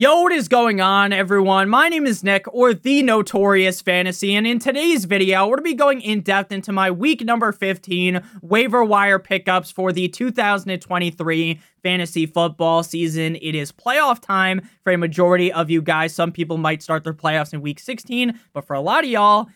Yo, what is going on, everyone? My name is Nick, or The Notorious Fantasy, and in today's video, we're going to be going in depth into my week number 15 waiver wire pickups for the 2023 fantasy football season. It is playoff time for a majority of you guys. Some people might start their playoffs in week 16, but for a lot of y'all,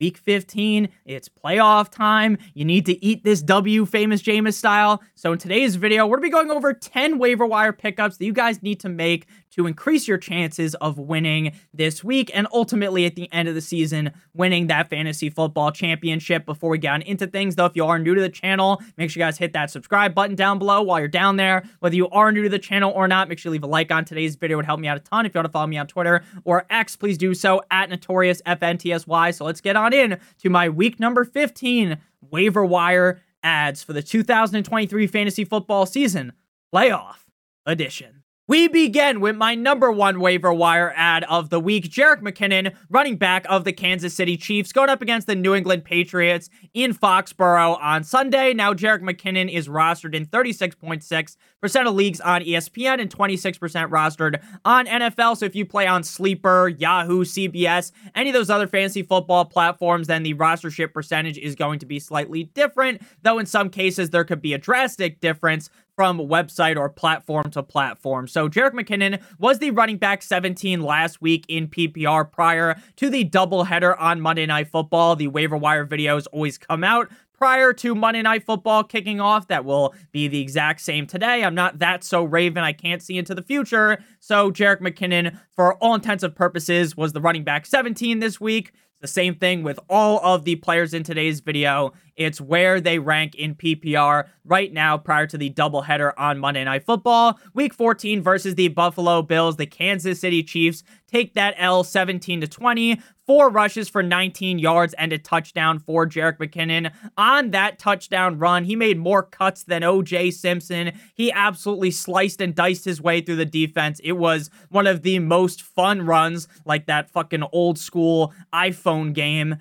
Week 15, it's playoff time. You need to eat this W, famous Jameis style. So, in today's video, we're gonna be going over 10 waiver wire pickups that you guys need to make to increase your chances of winning this week and ultimately at the end of the season winning that fantasy football championship. Before we get into things, though, if you are new to the channel, make sure you guys hit that subscribe button down below while you're down there. Whether you are new to the channel or not, make sure you leave a like on today's video. It would help me out a ton. If you want to follow me on Twitter or X, please do so at Notorious FNTSY. So let's get on in to my week number 15 waiver wire ads for the 2023 fantasy football season playoff edition. We begin with my number one waiver wire ad of the week. Jerick McKinnon, running back of the Kansas City Chiefs, going up against the New England Patriots in Foxborough on Sunday. Now, Jerick McKinnon is rostered in 36.6% of leagues on ESPN and 26% rostered on NFL. So if you play on Sleeper, Yahoo, CBS, any of those other fantasy football platforms, then the rostership percentage is going to be slightly different, though in some cases there could be a drastic difference from website or platform to platform. So Jerick McKinnon was the running back 17 last week in PPR prior to the doubleheader on Monday Night Football. The waiver wire videos always come out prior to Monday Night Football kicking off. That will be the exact same today. I'm not that so Raven. I can't see into the future. So Jerick McKinnon, for all intents and purposes, was the running back 17 this week. The same thing with all of the players in today's video. It's where they rank in PPR right now prior to the doubleheader on Monday Night Football. Week 14 versus the Buffalo Bills. The Kansas City Chiefs take that L 17 to 20. Four rushes for 19 yards and a touchdown for Jerick McKinnon. On that touchdown run, he made more cuts than OJ Simpson. He absolutely sliced and diced his way through the defense. It was one of the most fun runs, like that fucking old school iPhone game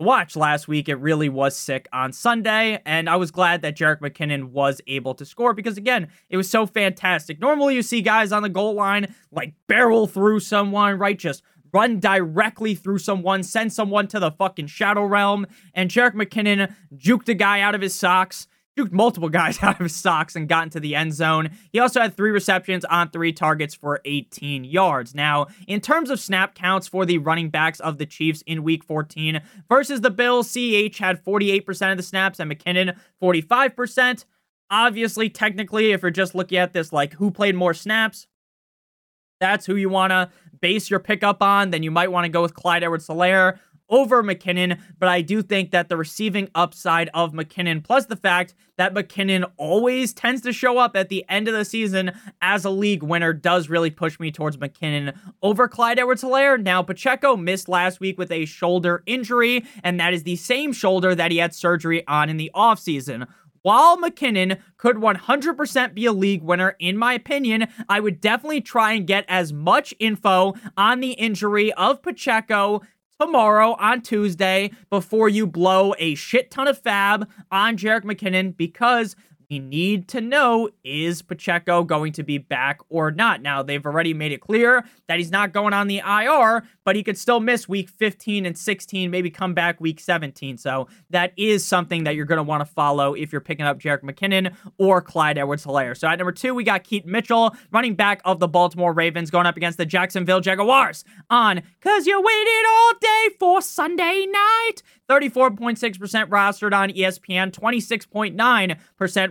watch last week. It really was sick on Sunday, and I was glad that Jerick McKinnon was able to score because, again, it was so fantastic. Normally, you see guys on the goal line like barrel through someone, right? Just run directly through someone, send someone to the fucking shadow realm, and Jerick McKinnon juked a guy out of his socks juked multiple guys out of his socks and got into the end zone. He also had three receptions on three targets for 18 yards. Now, in terms of snap counts for the running backs of the Chiefs in week 14 versus the Bills, CEH had 48% of the snaps and McKinnon 45%. Obviously, technically, if you're just looking at this like who played more snaps, that's who you want to base your pickup on, then you might want to go with Clyde Edwards Helaire over McKinnon, but I do think that the receiving upside of McKinnon, plus the fact that McKinnon always tends to show up at the end of the season as a league winner, does really push me towards McKinnon over Clyde Edwards Helaire. Now, Pacheco missed last week with a shoulder injury, and that is the same shoulder that he had surgery on in the offseason. While McKinnon could 100% be a league winner, in my opinion, I would definitely try and get as much info on the injury of Pacheco tomorrow on Tuesday before you blow a shit ton of fab on Jerick McKinnon because we need to know is Pacheco going to be back or not? Now, they've already made it clear that he's not going on the IR, but he could still miss week 15 and 16, maybe come back week 17. So that is something that you're going to want to follow if you're picking up Jerick McKinnon or Clyde Edwards Helaire. So at number two, we got Keaton Mitchell, running back of the Baltimore Ravens, going up against the Jacksonville Jaguars on Cause You Waited All Day for Sunday Night. 34.6% rostered on ESPN, 26.9%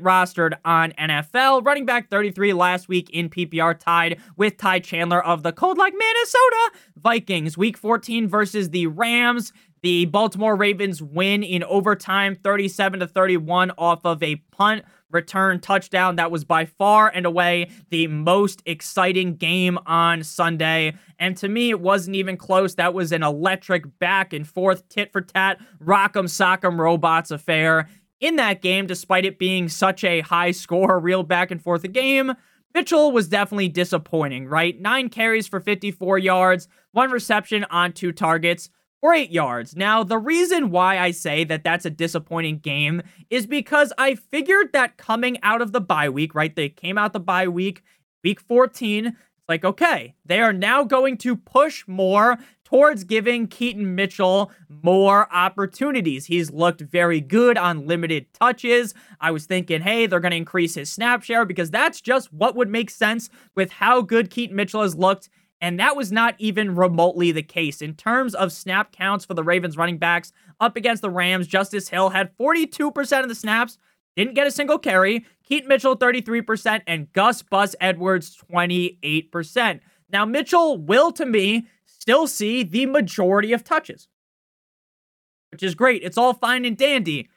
rostered on NFL. Running back 33 last week in PPR tied with Ty Chandler of the cold like Minnesota Vikings. Week 14 versus the Rams. The Baltimore Ravens win in overtime 37 to 31 off of a punt return touchdown. That was by far and away the most exciting game on Sunday. And to me, it wasn't even close. That was an electric back and forth, tit for tat, rock'em sock'em robots affair. In that game, despite it being such a high score, real back and forth game, Mitchell was definitely disappointing, right? Nine carries for 54 yards, one reception on two targets or eight yards. Now, the reason why I say that that's a disappointing game is because I figured that coming out of the bye week, right? They came out the bye week, week 14. It's like, okay, they are now going to push more towards giving Keaton Mitchell more opportunities. He's looked very good on limited touches. I was thinking, hey, they're going to increase his snap share because that's just what would make sense with how good Keaton Mitchell has looked. And that was not even remotely the case. In terms of snap counts for the Ravens running backs up against the Rams, Justice Hill had 42% of the snaps, didn't get a single carry. Keaton Mitchell, 33%, and Gus Bus Edwards, 28%. Now, Mitchell will, to me, still see the majority of touches, which is great. It's all fine and dandy.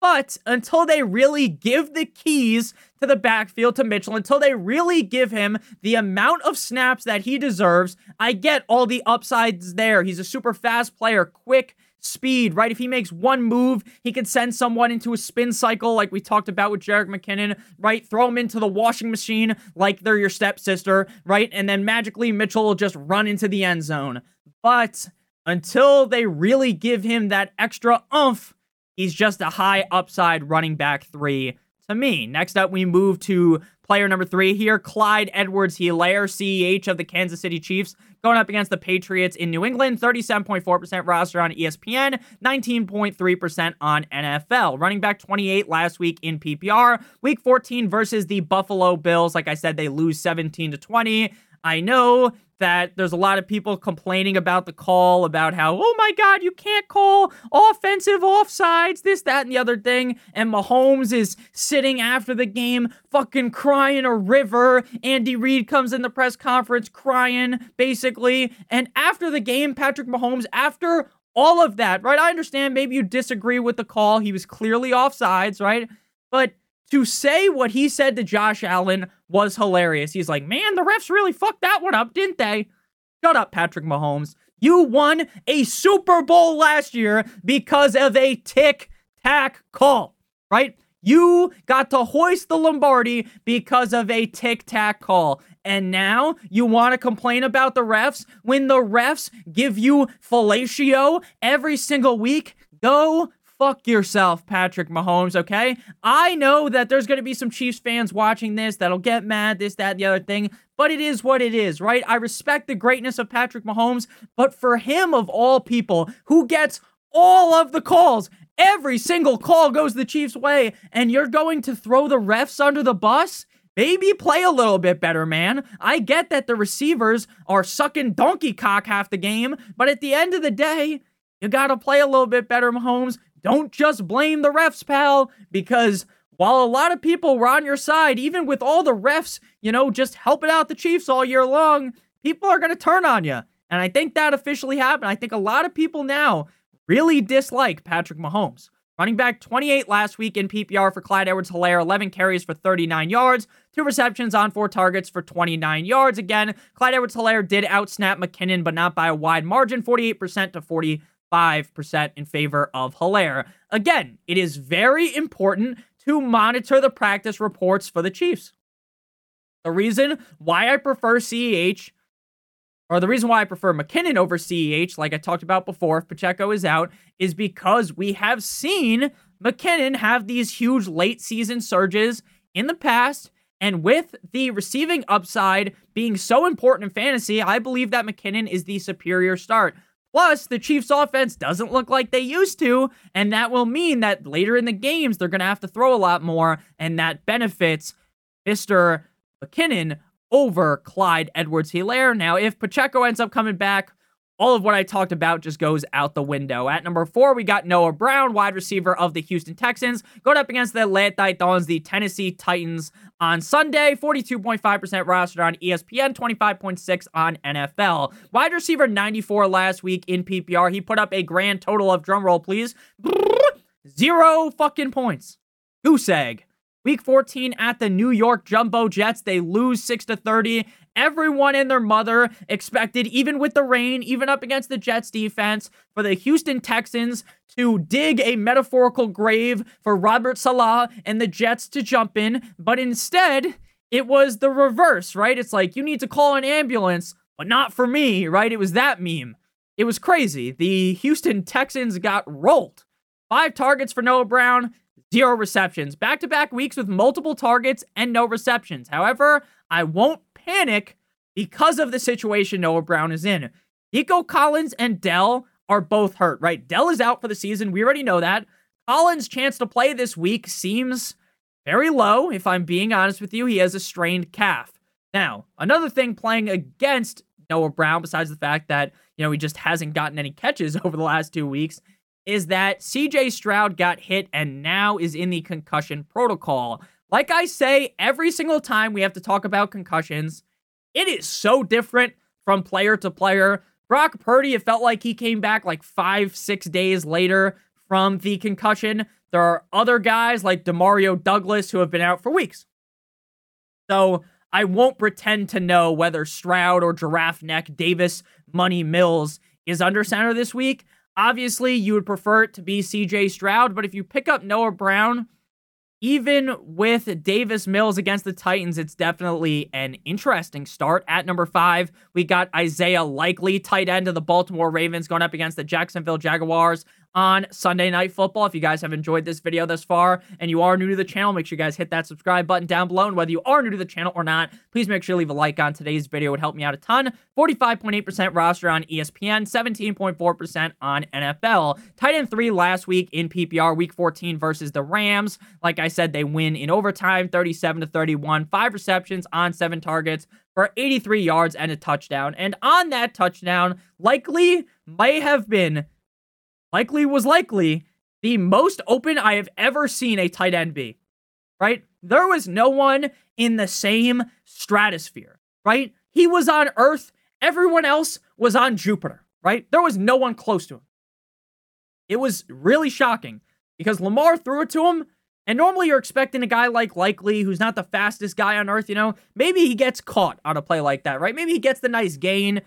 But until they really give the keys to the backfield to Mitchell, until they really give him the amount of snaps that he deserves, I get all the upsides there. He's a super fast player, quick, speed, right? If he makes one move, he can send someone into a spin cycle like we talked about with Jerick McKinnon, right? Throw him into the washing machine like they're your stepsister, right? And then magically Mitchell will just run into the end zone. But until they really give him that extra oomph, he's just a high upside running back three to me. Next up, we move to player number three here, Clyde Edwards Helaire, CEH of the Kansas City Chiefs going up against the Patriots in New England. 37.4% roster on ESPN, 19.3% on NFL. Running back 28 last week in PPR. Week 14 versus the Buffalo Bills. Like I said, they lose 17 to 20. I know that there's a lot of people complaining about the call, about how, oh my God, you can't call offensive offsides, this, that, and the other thing. And Mahomes is sitting after the game, fucking crying a river. Andy Reid comes in the press conference crying, basically. And after the game, Patrick Mahomes, after all of that, right? I understand maybe you disagree with the call. He was clearly offsides, right? But to say what he said to Josh Allen was hilarious. He's like, man, the refs really fucked that one up, didn't they? Shut up, Patrick Mahomes. You won a Super Bowl last year because of a tick tack call, right? You got to hoist the Lombardi because of a tic tac call. And now you want to complain about the refs when the refs give you fellatio every single week? Go fuck yourself, Patrick Mahomes, okay? I know that there's going to be some Chiefs fans watching this that'll get mad, this, that, the other thing, but it is what it is, right? I respect the greatness of Patrick Mahomes, but for him, of all people, who gets all of the calls, every single call goes the Chiefs' way, and you're going to throw the refs under the bus? Maybe play a little bit better, man. I get that the receivers are sucking donkey cock half the game, but at the end of the day, you got to play a little bit better, Mahomes. Don't just blame the refs, pal, because while a lot of people were on your side, even with all the refs, you know, just helping out the Chiefs all year long, people are going to turn on you. And I think that officially happened. I think a lot of people now really dislike Patrick Mahomes. Running back 28 last week in PPR for Clyde Edwards Helaire, 11 carries for 39 yards, two receptions on four targets for 29 yards. Again, Clyde Edwards Helaire did outsnap McKinnon, but not by a wide margin, 48% to 40 5% in favor of Helaire. Again, it is very important to monitor the practice reports for the Chiefs. The reason why I prefer CEH, or the reason why I prefer McKinnon over CEH, like I talked about before, if Pacheco is out, is because we have seen McKinnon have these huge late season surges in the past. And with the receiving upside being so important in fantasy, I believe that McKinnon is the superior start. Plus, the Chiefs' offense doesn't look like they used to, and that will mean that later in the games, they're going to have to throw a lot more, and that benefits Mr. McKinnon over Clyde Edwards Helaire. Now, if Pacheco ends up coming back, all of what I talked about just goes out the window. At number four, we got Noah Brown, wide receiver of the Houston Texans, going up against the Atlanta Titans, the Tennessee Titans on Sunday. 42.5% rostered on ESPN, 25.6 on NFL. Wide receiver 94 last week in PPR. He put up a grand total of drumroll, please. Zero fucking points. Goose egg. Week 14 at the New York Jumbo Jets, they lose 6 to 30 everyone and their mother expected, even with the rain, even up against the Jets defense, for the Houston Texans to dig a metaphorical grave for Robert Saleh and the Jets to jump in. But instead, it was the reverse, right? It's like you need to call an ambulance, but not for me, right? It was that meme. It was crazy. The Houston Texans got rolled. Five targets for Noah Brown, zero receptions. Back to back weeks with multiple targets and no receptions. However, I won't panic because of the situation Noah Brown is in. Nico Collins and Dell are both hurt, right? Dell is out for the season. We already know that. Collins' chance to play this week seems very low, if I'm being honest with you. He has a strained calf. Now, another thing playing against Noah Brown, besides the fact that, you know, he just hasn't gotten any catches over the last two weeks, is that CJ Stroud got hit and now is in the concussion protocol. Like I say, every single time we have to talk about concussions, it is so different from player to player. Brock Purdy, it felt like he came back like five, six days later from the concussion. There are other guys like Demario Douglas who have been out for weeks. So I won't pretend to know whether Stroud or Giraffe Neck Davis Money Mills is under center this week. Obviously, you would prefer it to be CJ Stroud, but if you pick up Noah Brown, even with Davis Mills against the Titans, it's definitely an interesting start. At number five, we got Isaiah Likely, tight end of the Baltimore Ravens, going up against the Jacksonville Jaguars on Sunday Night Football. If you guys have enjoyed this video thus far and you are new to the channel, make sure you guys hit that subscribe button down below. And whether you are new to the channel or not, please make sure to leave a like on today's video. It would help me out a ton. 45.8% roster on ESPN, 17.4% on NFL. Tight end three last week in PPR, week 14 versus the Rams. Like I said, they win in overtime, 37 to 31, five receptions on seven targets for 83 yards and a touchdown. And on that touchdown, likely may have been likely was likely the most open I have ever seen a tight end be, right? There was no one in the same stratosphere, right? He was on Earth, everyone else was on Jupiter, right? There was no one close to him. It was really shocking because Lamar threw it to him. And normally you're expecting a guy like Likely, who's not the fastest guy on earth, you know, maybe he gets caught on a play like that, right? Maybe he gets the nice gain,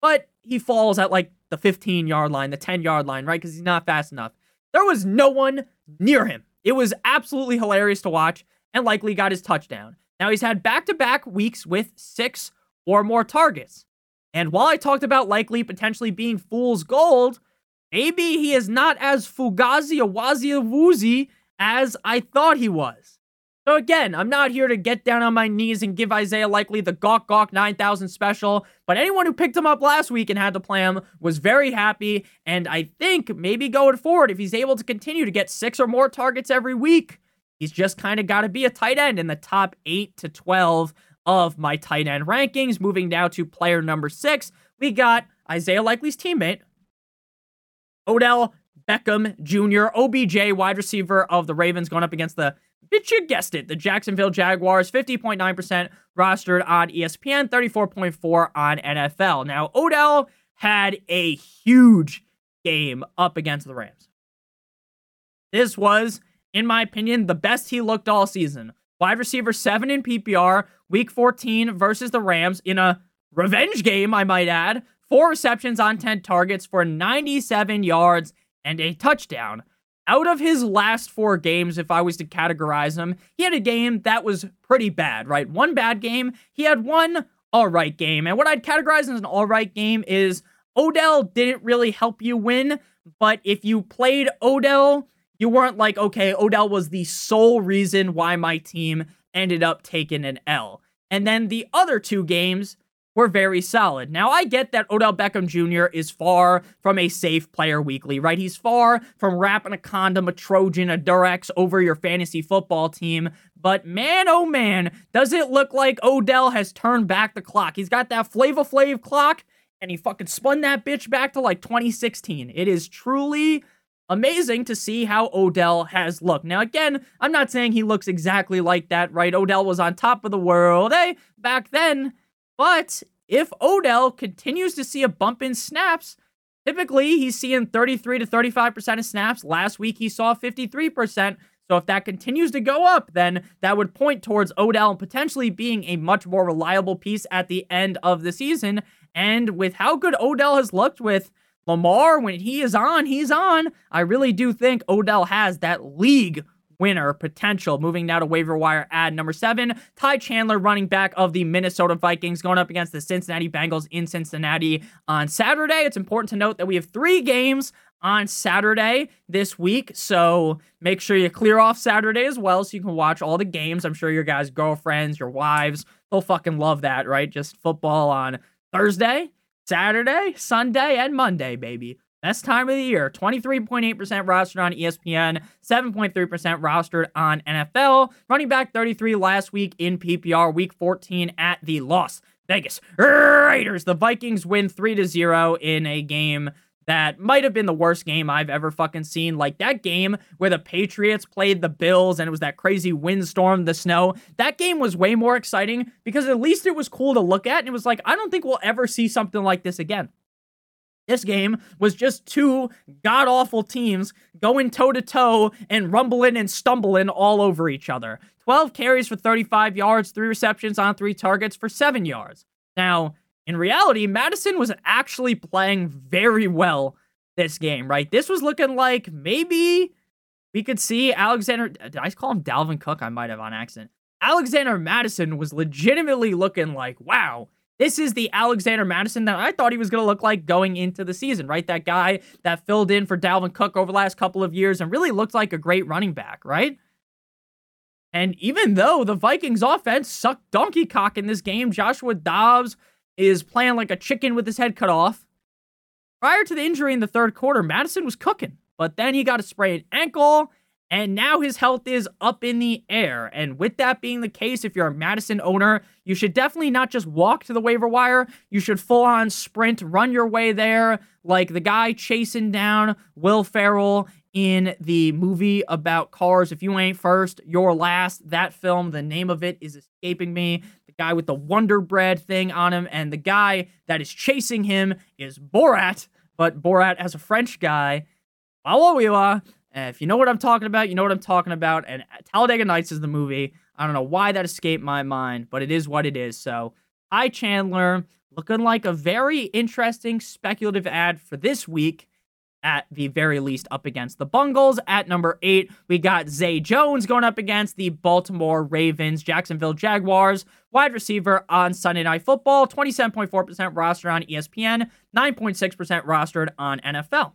but he falls at like the 15 yard line, the 10 yard line, right? Because he's not fast enough. There was no one near him. It was absolutely hilarious to watch and likely got his touchdown. Now he's had back to back weeks with six or more targets. And while I talked about likely potentially being fool's gold, maybe he is not as fugazi awazi woozy as I thought he was. So again, I'm not here to get down on my knees and give Isaiah Likely the Gawk Gawk 9000 special, but anyone who picked him up last week and had to play him was very happy, and I think maybe going forward, if he's able to continue to get six or more targets every week, he's just kind of got to be a tight end in the top 8 to 12 of my tight end rankings. Moving now to player number 6, we got Isaiah Likely's teammate, Odell Beckham Jr., OBJ, wide receiver of the Ravens, going up against the Bitch, you guessed it. The Jacksonville Jaguars, 50.9% rostered on ESPN, 34.4 on NFL. Now, Odell had a huge game up against the Rams. This was, in my opinion, the best he looked all season. Wide receiver 7 in PPR, week 14 versus the Rams in a revenge game, I might add. Four receptions on 10 targets for 97 yards and a touchdown out of his last four games, if I was to categorize them, he had a game that was pretty bad, right? One bad game. He had one all right game. And what I'd categorize as an all right game is Odell didn't really help you win, but if you played Odell, you weren't like, okay, Odell was the sole reason why my team ended up taking an L. And then the other two games, were very solid. Now, I get that Odell Beckham Jr. is far from a safe player weekly, right? He's far from wrapping a condom, a Trojan, a Durex over your fantasy football team. But man, oh man, does it look like Odell has turned back the clock. He's got that Flava Flav clock, and he fucking spun that bitch back to like 2016. It is truly amazing to see how Odell has looked. Now, again, I'm not saying he looks exactly like that, right? Odell was on top of the world, hey, back then. But if Odell continues to see a bump in snaps, typically he's seeing 33 to 35% of snaps. Last week he saw 53%. So if that continues to go up, then that would point towards Odell potentially being a much more reliable piece at the end of the season. And with how good Odell has looked with Lamar, when he is on, he's on. I really do think Odell has that league winner potential. Moving now to waiver wire ad number seven, Ty Chandler, running back of the Minnesota Vikings, going up against the Cincinnati Bengals in Cincinnati on Saturday. It's important to note that we have three games on Saturday this week. So make sure you clear off Saturday as well so you can watch all the games. I'm sure your guys' girlfriends, your wives, they'll fucking love that, right? Just football on Thursday, Saturday, Sunday, and Monday, baby. Best time of the year. 23.8% rostered on ESPN, 7.3% rostered on NFL. Running back 33 last week in PPR, week 14 at the Las Vegas Raiders. The Vikings win 3 to 0 in a game that might have been the worst game I've ever fucking seen. Like that game where the Patriots played the Bills and it was that crazy windstorm, the snow. That game was way more exciting because at least it was cool to look at. And it was like, I don't think we'll ever see something like this again. This game was just two god awful teams going toe to toe and rumbling and stumbling all over each other. 12 carries for 35 yards, three receptions on three targets for seven yards. Now, in reality, Mattison was actually playing very well this game, right? This was looking like maybe we could see Alexander. Did I call him Dalvin Cook? I might have on accident. Alexander Mattison was legitimately looking like, wow, this is the Alexander Mattison that I thought he was going to look like going into the season, right? That guy that filled in for Dalvin Cook over the last couple of years and really looked like a great running back, right? And even though the Vikings offense sucked donkey cock in this game, Joshua Dobbs is playing like a chicken with his head cut off. Prior to the injury in the third quarter, Mattison was cooking, but then he got a sprained ankle, and now his health is up in the air. And with that being the case, if you're a Mattison owner, you should definitely not just walk to the waiver wire. You should full on sprint, run your way there, like the guy chasing down Will Ferrell in the movie about cars. If you ain't first, you're last. That film, the name of it is escaping me The guy with the Wonder Bread thing on him, and the guy that is chasing him is Borat, but Borat as a French guy. are. Uh, if you know what I'm talking about, you know what I'm talking about. And Talladega Nights is the movie. I don't know why that escaped my mind, but it is what it is. So, Ty Chandler looking like a very interesting speculative ad for this week at the very least up against the Bungles. At number eight, we got Zay Jones going up against the Baltimore Ravens, Jacksonville Jaguars, wide receiver on Sunday Night Football, 27.4% roster on ESPN, 9.6% rostered on NFL.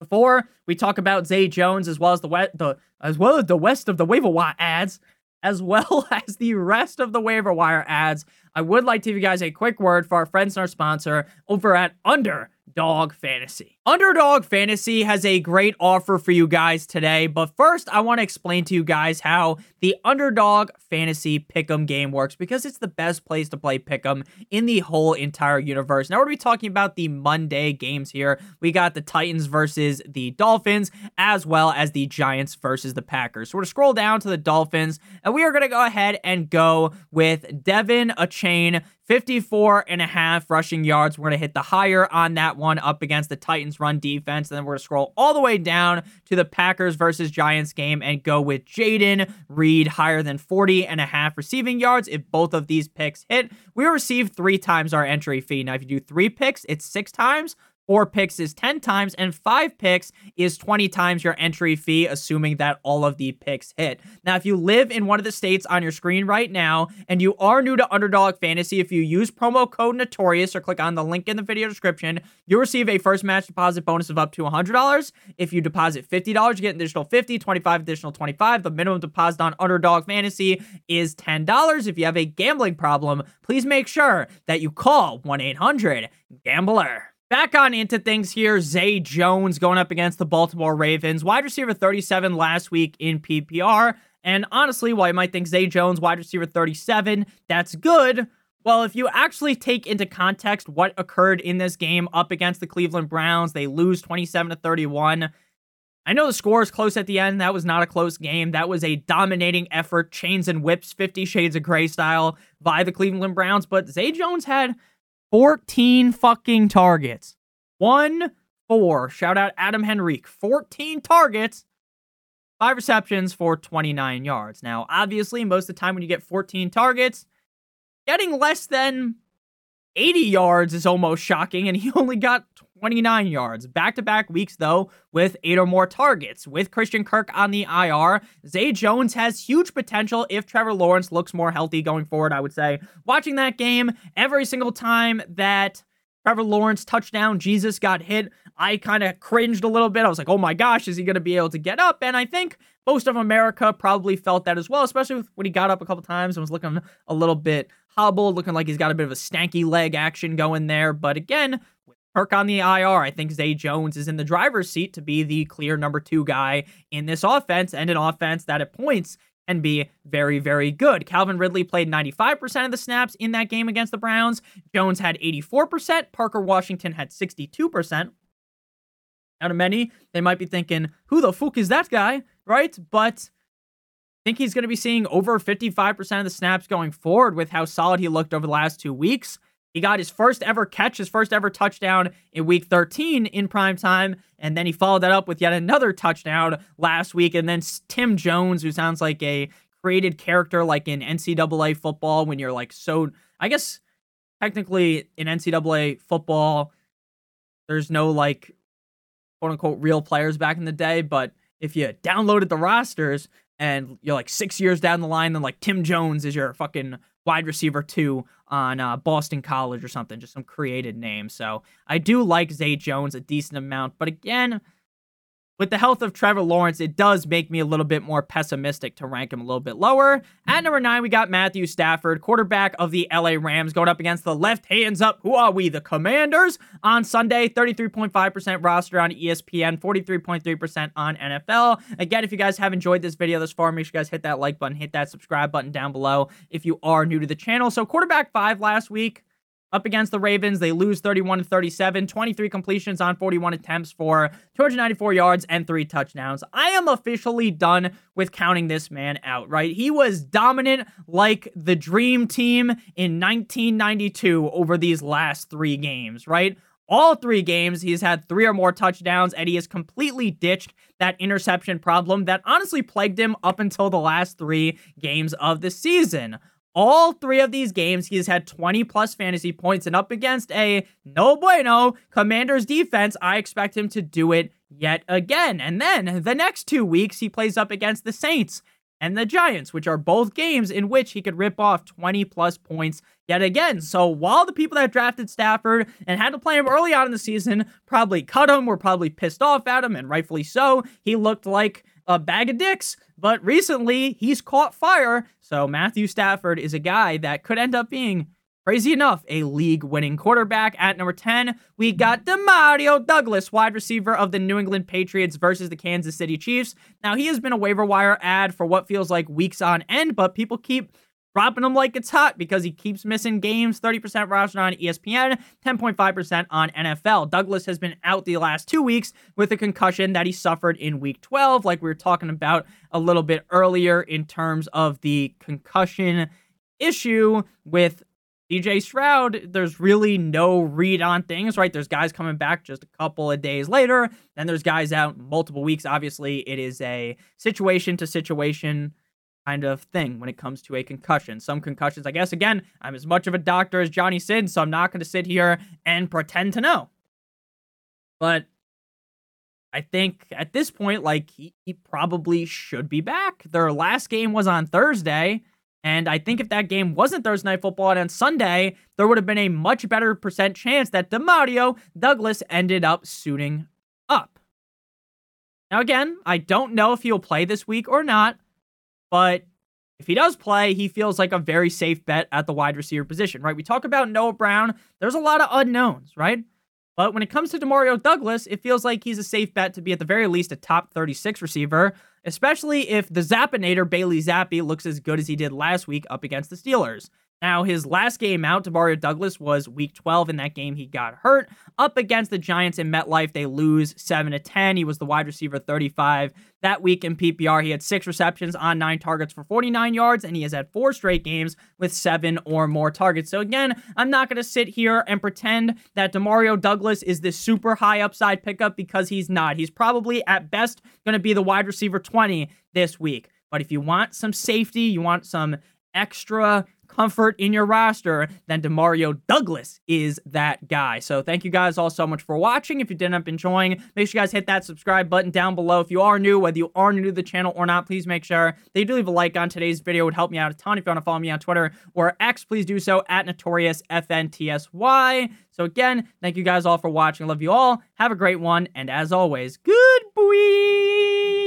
Before. We talk about Zay Jones as well as the we- the as well as the west of the waiver wire ads, as well as the rest of the waiver wire ads, I would like to give you guys a quick word for our friends and our sponsor over at Under Dog Fantasy. Underdog Fantasy has a great offer for you guys today, but first I want to explain to you guys how the Underdog Fantasy Pick'em game works because it's the best place to play Pick'em in the whole entire universe. Now we're going to be talking about the Monday games here. We got the Titans versus the Dolphins, as well as the Giants versus the Packers. So we're going to scroll down to the Dolphins, and we are going to go ahead and go with De'Von Achane 54 and a half rushing yards. We're going to hit the higher on that one up against the Titans run defense. And then we're going to scroll all the way down to the Packers versus Giants game and go with Jayden Reed higher than 40 and a half receiving yards. If both of these picks hit, we receive three times our entry fee. Now, if you do three picks, it's six times. Four picks is 10 times, and five picks is 20 times your entry fee, assuming that all of the picks hit. Now, if you live in one of the states on your screen right now and you are new to Underdog Fantasy, if you use promo code Notorious or click on the link in the video description, you'll receive a first match deposit bonus of up to $100. If you deposit $50, you get an additional 50, 25 additional 25. The minimum deposit on Underdog Fantasy is $10. If you have a gambling problem, please make sure that you call 1 800 GAMBLER. Back on into things here. Zay Jones going up against the Baltimore Ravens. Wide receiver 37 last week in PPR. And honestly, while you might think Zay Jones, wide receiver 37, that's good. Well, if you actually take into context what occurred in this game up against the Cleveland Browns, they lose 27 to 31. I know the score is close at the end. That was not a close game. That was a dominating effort, chains and whips, 50 shades of gray style by the Cleveland Browns. But Zay Jones had 14 fucking targets. One, four. Shout out Adam Henrique. 14 targets, five receptions for 29 yards. Now, obviously, most of the time when you get 14 targets, getting less than 80 yards is almost shocking, and he only got 29 yards. Back to back weeks, though, with eight or more targets. With Christian Kirk on the IR, Zay Jones has huge potential if Trevor Lawrence looks more healthy going forward, I would say. Watching that game, every single time that Trevor Lawrence touchdown, Jesus got hit, I kind of cringed a little bit. I was like, oh my gosh, is he going to be able to get up? And I think most of America probably felt that as well, especially when he got up a couple times and was looking a little bit hobbled, looking like he's got a bit of a stanky leg action going there. But again, Kirk on the IR, I think Zay Jones is in the driver's seat to be the clear number two guy in this offense and an offense that at points and be very, very good. Calvin Ridley played 95% of the snaps in that game against the Browns. Jones had 84%. Parker Washington had 62%. Out of many, they might be thinking, who the fuck is that guy? Right? But I think he's going to be seeing over 55% of the snaps going forward with how solid he looked over the last two weeks. He got his first ever catch, his first ever touchdown in week 13 in prime time. And then he followed that up with yet another touchdown last week. And then Tim Jones, who sounds like a created character like in NCAA football when you're like so, I guess technically in NCAA football, there's no like quote unquote real players back in the day. But if you downloaded the rosters and you're like six years down the line, then like Tim Jones is your fucking wide receiver two on uh, Boston College or something, just some created name. So I do like Zay Jones a decent amount, but again, with the health of Trevor Lawrence, it does make me a little bit more pessimistic to rank him a little bit lower. At number nine, we got Matthew Stafford, quarterback of the LA Rams, going up against the left hands up. Who are we? The Commanders on Sunday, 33.5% roster on ESPN, 43.3% on NFL. Again, if you guys have enjoyed this video this far, make sure you guys hit that like button, hit that subscribe button down below if you are new to the channel. So, quarterback five last week up against the Ravens. They lose 31 to 37, 23 completions on 41 attempts for 294 yards and three touchdowns. I am officially done with counting this man out, right? He was dominant like the dream team in 1992 over these last three games, right? All three games, he's had three or more touchdowns, and he has completely ditched that interception problem that honestly plagued him up until the last three games of the season. All three of these games, he's had 20 plus fantasy points, and up against a no bueno Commanders defense, I expect him to do it yet again. And then the next two weeks, he plays up against the Saints and the Giants, which are both games in which he could rip off 20 plus points yet again. So while the people that drafted Stafford and had to play him early on in the season probably cut him, were probably pissed off at him, and rightfully so, he looked like a bag of dicks. But recently, he's caught fire. So Matthew Stafford is a guy that could end up being, crazy enough, a league winning quarterback. At number 10, we got Demario Douglas, wide receiver of the New England Patriots versus the Kansas City Chiefs. Now, he has been a waiver wire ad for what feels like weeks on end, but people keep dropping him like it's hot because he keeps missing games. 30% roster on ESPN, 10.5% on NFL. Douglas has been out the last two weeks with a concussion that he suffered in week 12, like we were talking about a little bit earlier in terms of the concussion issue with CJ Stroud, there's really no read on things, right? There's guys coming back just a couple of days later, then there's guys out multiple weeks. Obviously, it is a situation to situation kind of thing when it comes to a concussion. Some concussions, I guess, again, I'm as much of a doctor as Johnny Sin, so I'm not going to sit here and pretend to know. But I think at this point, like, he, he probably should be back. Their last game was on Thursday. And I think if that game wasn't Thursday Night Football and on Sunday, there would have been a much better percent chance that Demario Douglas ended up suiting up. Now, again, I don't know if he'll play this week or not. But if he does play, he feels like a very safe bet at the wide receiver position, right? We talk about Noah Brown. There's a lot of unknowns, right? But when it comes to Demario Douglas, it feels like he's a safe bet to be at the very least a top 36 receiver, especially if the Zappinator Bailey Zappe looks as good as he did last week up against the Steelers. Now, his last game out, Demario Douglas, was week 12. In that game, he got hurt. Up against the Giants in MetLife, they lose 7 to 10. He was the wide receiver 35. That week in PPR, he had six receptions on nine targets for 49 yards, and he has had four straight games with seven or more targets. So, again, I'm not going to sit here and pretend that Demario Douglas is this super high upside pickup because he's not. He's probably at best going to be the wide receiver 20 this week. But if you want some safety, you want some extra comfort in your roster, then Demario Douglas is that guy. So thank you guys all so much for watching. If you did end up enjoying, make sure you guys hit that subscribe button down below. If you are new, whether you are new to the channel or not, please make sure that you do leave a like on today's video. It would help me out a ton. If you want to follow me on Twitter or X, please do so at NotoriousFNTSY. So again, thank you guys all for watching. I love you all. Have a great one. And as always, good boy.